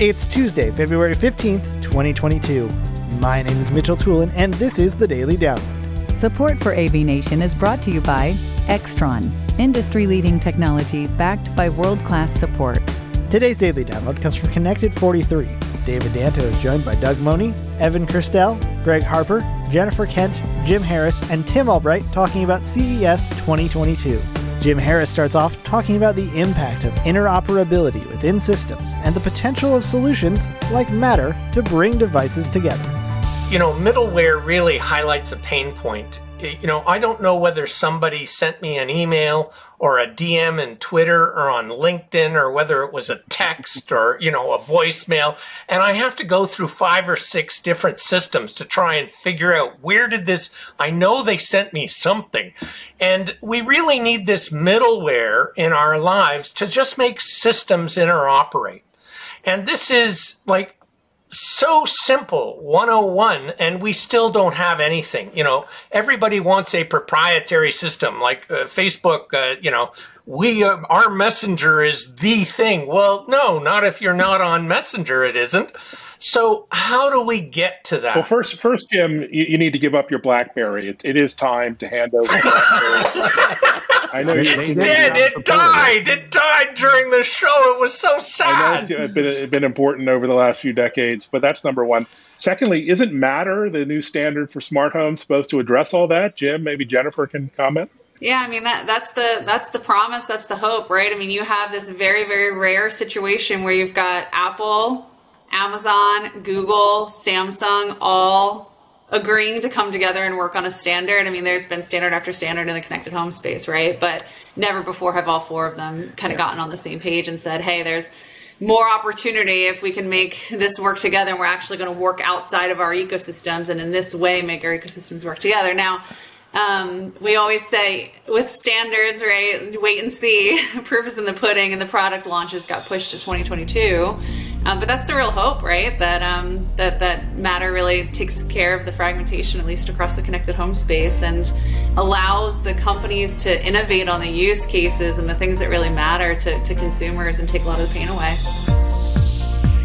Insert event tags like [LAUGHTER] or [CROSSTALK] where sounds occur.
It's Tuesday, February 15th, 2022. My name is Mitchell Tulin, and this is the Daily Download. Support for AV Nation is brought to you by Extron, industry leading technology backed by world class support. Today's Daily Download comes from Connected 43. David Danto is joined by Doug Money, Evan Kirstel, Greg Harper, Jennifer Kent, Jim Harris, and Tim Albright talking about CES 2022. Jim Harris starts off talking about the impact of interoperability within systems and the potential of solutions like Matter to bring devices together. You know, middleware really highlights a pain point you know, I don't know whether somebody sent me an email or a DM in Twitter or on LinkedIn or whether it was a text or, you know, a voicemail. And I have to go through five or six different systems to try and figure out where did this, I know they sent me something. And we really need this middleware in our lives to just make systems interoperate. And this is like so simple 101 and we still don't have anything. You know everybody wants a proprietary system like uh, facebook uh, you know we uh, our messenger is the thing. Well no not if you're not on messenger it isn't. So how do we get to that? Well first first jim you, you need to give up your blackberry. It, it is time to hand over [LAUGHS] I know it's dead. It died. It died during the show. It was so sad. I know it's been, been important over the last few decades, but that's number one. Secondly, isn't Matter, the new standard for smart homes, supposed to address all that? Jim, maybe Jennifer can comment. Yeah, I mean that that's the that's the promise, that's the hope, right? I mean, you have this very very rare situation where you've got Apple, Amazon, Google, Samsung all agreeing to come together and work on a standard. I mean, there's been standard after standard in the connected home space, right? But never before have all four of them kind of gotten on the same page and said, hey, there's more opportunity if we can make this work together and we're actually going to work outside of our ecosystems and in this way make our ecosystems work together. Now, um, we always say with standards, right? Wait and see. [LAUGHS] Proof is in the pudding, and the product launches got pushed to 2022. Um, but that's the real hope, right? That um, that that Matter really takes care of the fragmentation, at least across the connected home space, and allows the companies to innovate on the use cases and the things that really matter to, to consumers and take a lot of the pain away.